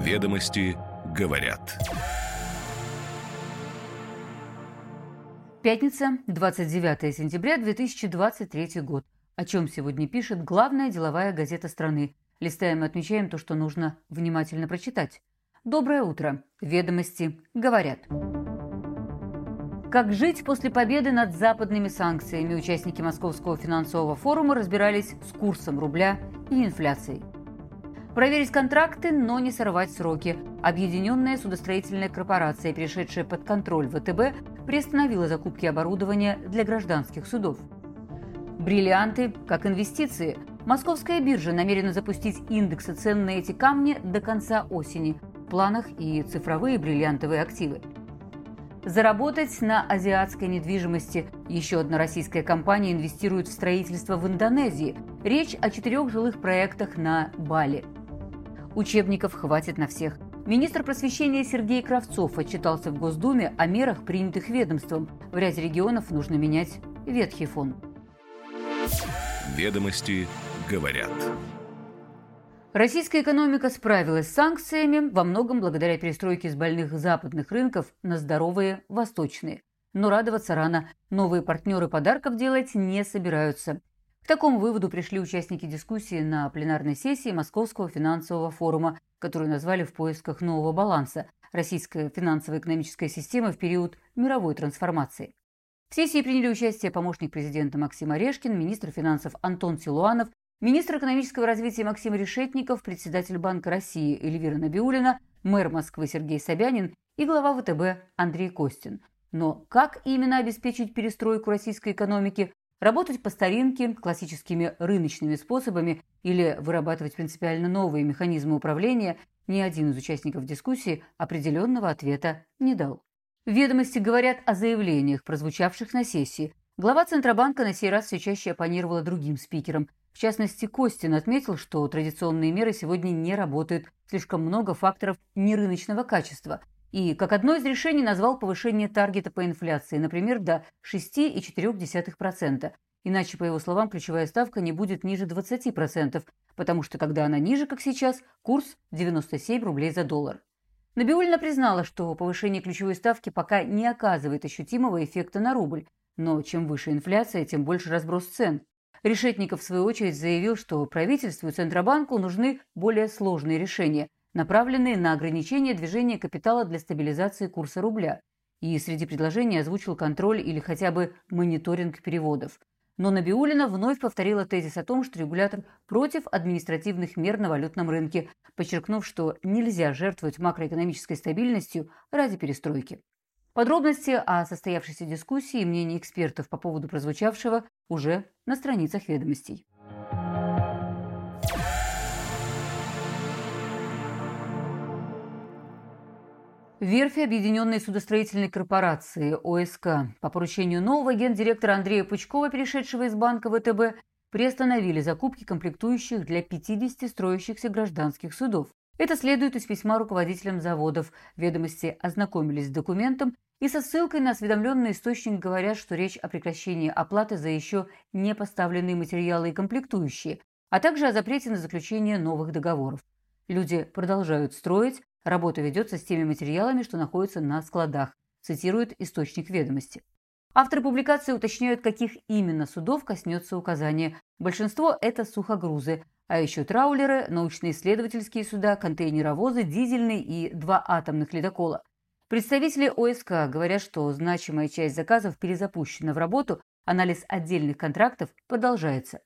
Ведомости говорят. Пятница, 29 сентября 2023 год. О чем сегодня пишет главная деловая газета страны. Листаем и отмечаем то, что нужно внимательно прочитать. Доброе утро. Ведомости говорят. Как жить после победы над западными санкциями? Участники Московского финансового форума разбирались с курсом рубля и инфляцией. Проверить контракты, но не сорвать сроки. Объединенная судостроительная корпорация, перешедшая под контроль ВТБ, приостановила закупки оборудования для гражданских судов. Бриллианты как инвестиции. Московская биржа намерена запустить индексы цен на эти камни до конца осени. В планах и цифровые бриллиантовые активы. Заработать на азиатской недвижимости. Еще одна российская компания инвестирует в строительство в Индонезии. Речь о четырех жилых проектах на Бали. Учебников хватит на всех. Министр просвещения Сергей Кравцов отчитался в Госдуме о мерах, принятых ведомством. В ряде регионов нужно менять ветхий фон. Ведомости говорят. Российская экономика справилась с санкциями во многом благодаря перестройке с больных западных рынков на здоровые восточные. Но радоваться рано. Новые партнеры подарков делать не собираются. Такому выводу пришли участники дискуссии на пленарной сессии Московского финансового форума, которую назвали «В поисках нового баланса. Российская финансово-экономическая система в период мировой трансформации». В сессии приняли участие помощник президента Максим Орешкин, министр финансов Антон Силуанов, Министр экономического развития Максим Решетников, председатель Банка России Эльвира Набиулина, мэр Москвы Сергей Собянин и глава ВТБ Андрей Костин. Но как именно обеспечить перестройку российской экономики, работать по старинке, классическими рыночными способами или вырабатывать принципиально новые механизмы управления, ни один из участников дискуссии определенного ответа не дал. Ведомости говорят о заявлениях, прозвучавших на сессии. Глава Центробанка на сей раз все чаще оппонировала другим спикерам – в частности, Костин отметил, что традиционные меры сегодня не работают, слишком много факторов нерыночного качества. И как одно из решений назвал повышение таргета по инфляции, например, до 6,4%. Иначе, по его словам, ключевая ставка не будет ниже 20%, потому что когда она ниже, как сейчас, курс 97 рублей за доллар. Набиулина признала, что повышение ключевой ставки пока не оказывает ощутимого эффекта на рубль, но чем выше инфляция, тем больше разброс цен. Решетников, в свою очередь, заявил, что правительству и Центробанку нужны более сложные решения, направленные на ограничение движения капитала для стабилизации курса рубля. И среди предложений озвучил контроль или хотя бы мониторинг переводов. Но Набиулина вновь повторила тезис о том, что регулятор против административных мер на валютном рынке, подчеркнув, что нельзя жертвовать макроэкономической стабильностью ради перестройки. Подробности о состоявшейся дискуссии и мнении экспертов по поводу прозвучавшего уже на страницах ведомостей. Верфи Объединенной судостроительной корпорации ОСК по поручению нового гендиректора Андрея Пучкова, перешедшего из банка ВТБ, приостановили закупки комплектующих для 50 строящихся гражданских судов. Это следует из письма руководителям заводов. Ведомости ознакомились с документом и со ссылкой на осведомленный источник говорят, что речь о прекращении оплаты за еще не поставленные материалы и комплектующие, а также о запрете на заключение новых договоров. Люди продолжают строить, работа ведется с теми материалами, что находятся на складах, цитирует источник ведомости. Авторы публикации уточняют, каких именно судов коснется указание. Большинство – это сухогрузы, а еще траулеры, научно-исследовательские суда, контейнеровозы, дизельные и два атомных ледокола. Представители ОСК говорят, что значимая часть заказов перезапущена в работу, анализ отдельных контрактов продолжается.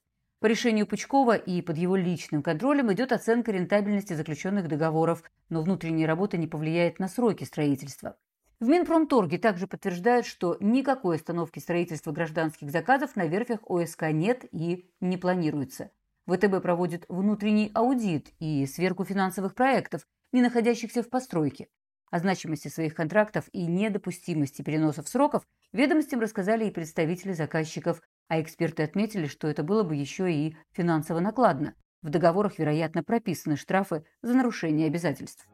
По решению Пучкова и под его личным контролем идет оценка рентабельности заключенных договоров, но внутренняя работа не повлияет на сроки строительства. В Минпромторге также подтверждают, что никакой остановки строительства гражданских заказов на верфях ОСК нет и не планируется. ВТБ проводит внутренний аудит и сверку финансовых проектов, не находящихся в постройке. О значимости своих контрактов и недопустимости переносов сроков ведомостям рассказали и представители заказчиков, а эксперты отметили, что это было бы еще и финансово накладно. В договорах, вероятно, прописаны штрафы за нарушение обязательств.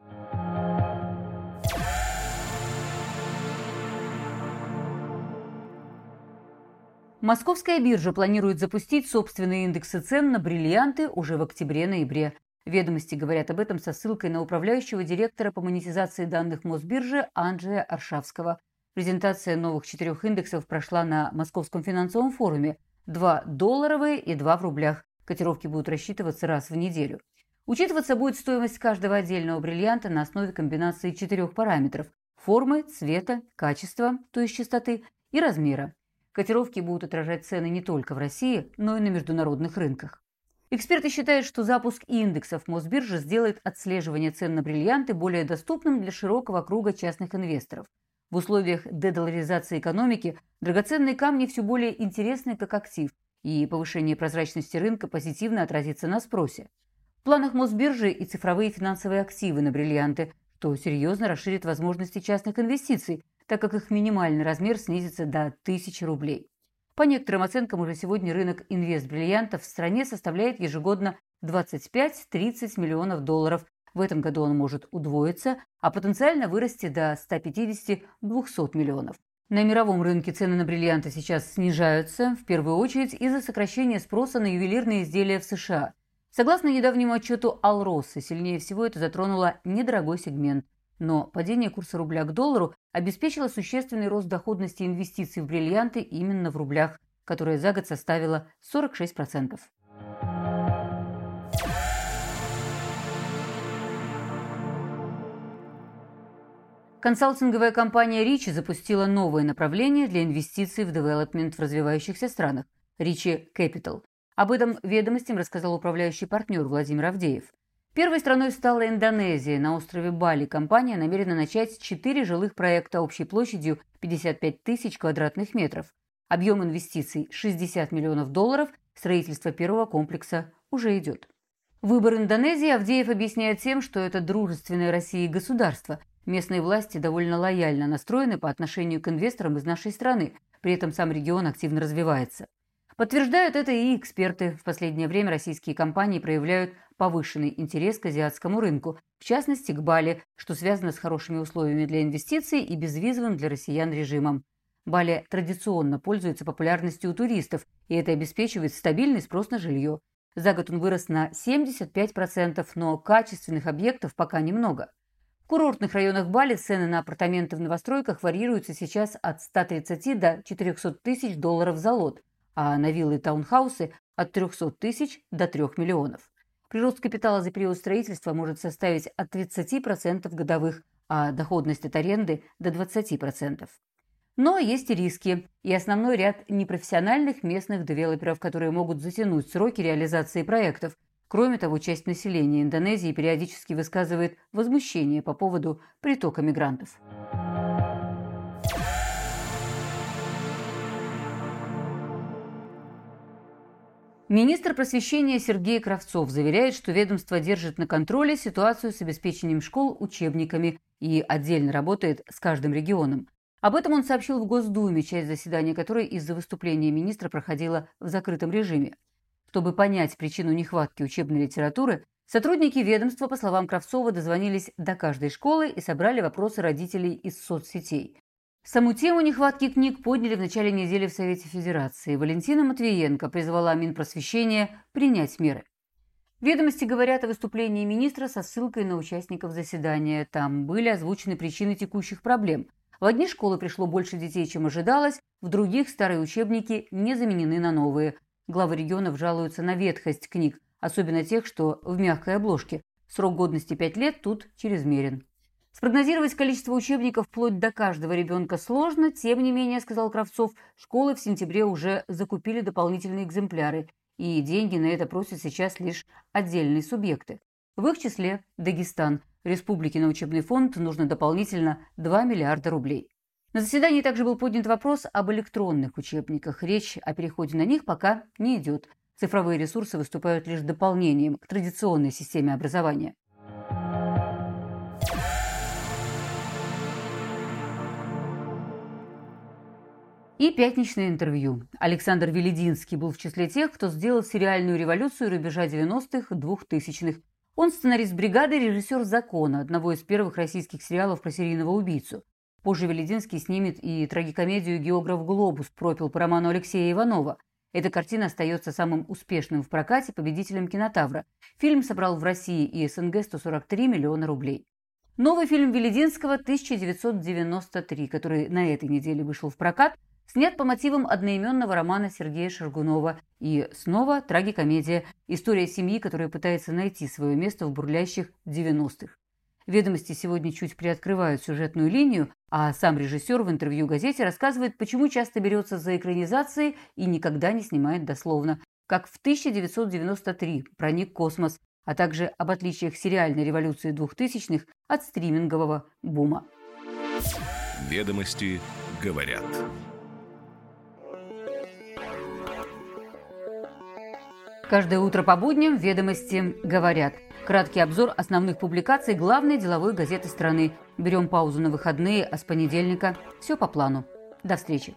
Московская биржа планирует запустить собственные индексы цен на бриллианты уже в октябре-ноябре. Ведомости говорят об этом со ссылкой на управляющего директора по монетизации данных Мосбиржи Анджея Аршавского. Презентация новых четырех индексов прошла на Московском финансовом форуме. Два долларовые и два в рублях. Котировки будут рассчитываться раз в неделю. Учитываться будет стоимость каждого отдельного бриллианта на основе комбинации четырех параметров – формы, цвета, качества, то есть частоты, и размера. Котировки будут отражать цены не только в России, но и на международных рынках. Эксперты считают, что запуск индексов Мосбиржи сделает отслеживание цен на бриллианты более доступным для широкого круга частных инвесторов. В условиях дедоларизации экономики драгоценные камни все более интересны как актив, и повышение прозрачности рынка позитивно отразится на спросе. В планах Мосбиржи и цифровые финансовые активы на бриллианты, что серьезно расширит возможности частных инвестиций, так как их минимальный размер снизится до 1000 рублей. По некоторым оценкам, уже сегодня рынок инвест-бриллиантов в стране составляет ежегодно 25-30 миллионов долларов. В этом году он может удвоиться, а потенциально вырасти до 150-200 миллионов. На мировом рынке цены на бриллианты сейчас снижаются, в первую очередь из-за сокращения спроса на ювелирные изделия в США. Согласно недавнему отчету Алросы, сильнее всего это затронуло недорогой сегмент – но падение курса рубля к доллару обеспечило существенный рост доходности инвестиций в бриллианты именно в рублях, которая за год составила 46%. Консалтинговая компания Ричи запустила новое направление для инвестиций в девелопмент в развивающихся странах – Ричи Capital. Об этом ведомостям рассказал управляющий партнер Владимир Авдеев. Первой страной стала Индонезия. На острове Бали компания намерена начать четыре жилых проекта общей площадью 55 тысяч квадратных метров. Объем инвестиций 60 миллионов долларов, строительство первого комплекса уже идет. Выбор Индонезии Авдеев объясняет тем, что это дружественное России государство. Местные власти довольно лояльно настроены по отношению к инвесторам из нашей страны, при этом сам регион активно развивается. Подтверждают это и эксперты. В последнее время российские компании проявляют повышенный интерес к азиатскому рынку, в частности к Бали, что связано с хорошими условиями для инвестиций и безвизовым для россиян режимом. Бали традиционно пользуется популярностью у туристов, и это обеспечивает стабильный спрос на жилье. За год он вырос на 75%, но качественных объектов пока немного. Курортных районах Бали цены на апартаменты в новостройках варьируются сейчас от 130 до 400 тысяч долларов за лот – а на виллы и таунхаусы от 300 тысяч до 3 миллионов. Прирост капитала за период строительства может составить от 30% годовых, а доходность от аренды – до 20%. Но есть и риски, и основной ряд непрофессиональных местных девелоперов, которые могут затянуть сроки реализации проектов. Кроме того, часть населения Индонезии периодически высказывает возмущение по поводу притока мигрантов. Министр просвещения Сергей Кравцов заверяет, что ведомство держит на контроле ситуацию с обеспечением школ учебниками и отдельно работает с каждым регионом. Об этом он сообщил в Госдуме, часть заседания которой из-за выступления министра проходила в закрытом режиме. Чтобы понять причину нехватки учебной литературы, сотрудники ведомства, по словам Кравцова, дозвонились до каждой школы и собрали вопросы родителей из соцсетей. Саму тему нехватки книг подняли в начале недели в Совете Федерации. Валентина Матвиенко призвала Минпросвещения принять меры. Ведомости говорят о выступлении министра со ссылкой на участников заседания. Там были озвучены причины текущих проблем. В одни школы пришло больше детей, чем ожидалось, в других старые учебники не заменены на новые. Главы регионов жалуются на ветхость книг, особенно тех, что в мягкой обложке. Срок годности 5 лет тут чрезмерен. Спрогнозировать количество учебников вплоть до каждого ребенка сложно, тем не менее, сказал Кравцов, школы в сентябре уже закупили дополнительные экземпляры, и деньги на это просят сейчас лишь отдельные субъекты. В их числе Дагестан. Республике на учебный фонд нужно дополнительно 2 миллиарда рублей. На заседании также был поднят вопрос об электронных учебниках. Речь о переходе на них пока не идет. Цифровые ресурсы выступают лишь дополнением к традиционной системе образования. И пятничное интервью. Александр Велединский был в числе тех, кто сделал сериальную революцию рубежа 90-х, 2000-х. Он сценарист бригады, режиссер «Закона», одного из первых российских сериалов про серийного убийцу. Позже Велединский снимет и трагикомедию «Географ Глобус» пропил по роману Алексея Иванова. Эта картина остается самым успешным в прокате победителем кинотавра. Фильм собрал в России и СНГ 143 миллиона рублей. Новый фильм Велединского «1993», который на этой неделе вышел в прокат, снят по мотивам одноименного романа Сергея Шаргунова. И снова трагикомедия – история семьи, которая пытается найти свое место в бурлящих 90-х. Ведомости сегодня чуть приоткрывают сюжетную линию, а сам режиссер в интервью газете рассказывает, почему часто берется за экранизации и никогда не снимает дословно. Как в 1993 проник космос, а также об отличиях сериальной революции 2000-х от стримингового бума. Ведомости говорят. Каждое утро по будням «Ведомости говорят». Краткий обзор основных публикаций главной деловой газеты страны. Берем паузу на выходные, а с понедельника все по плану. До встречи.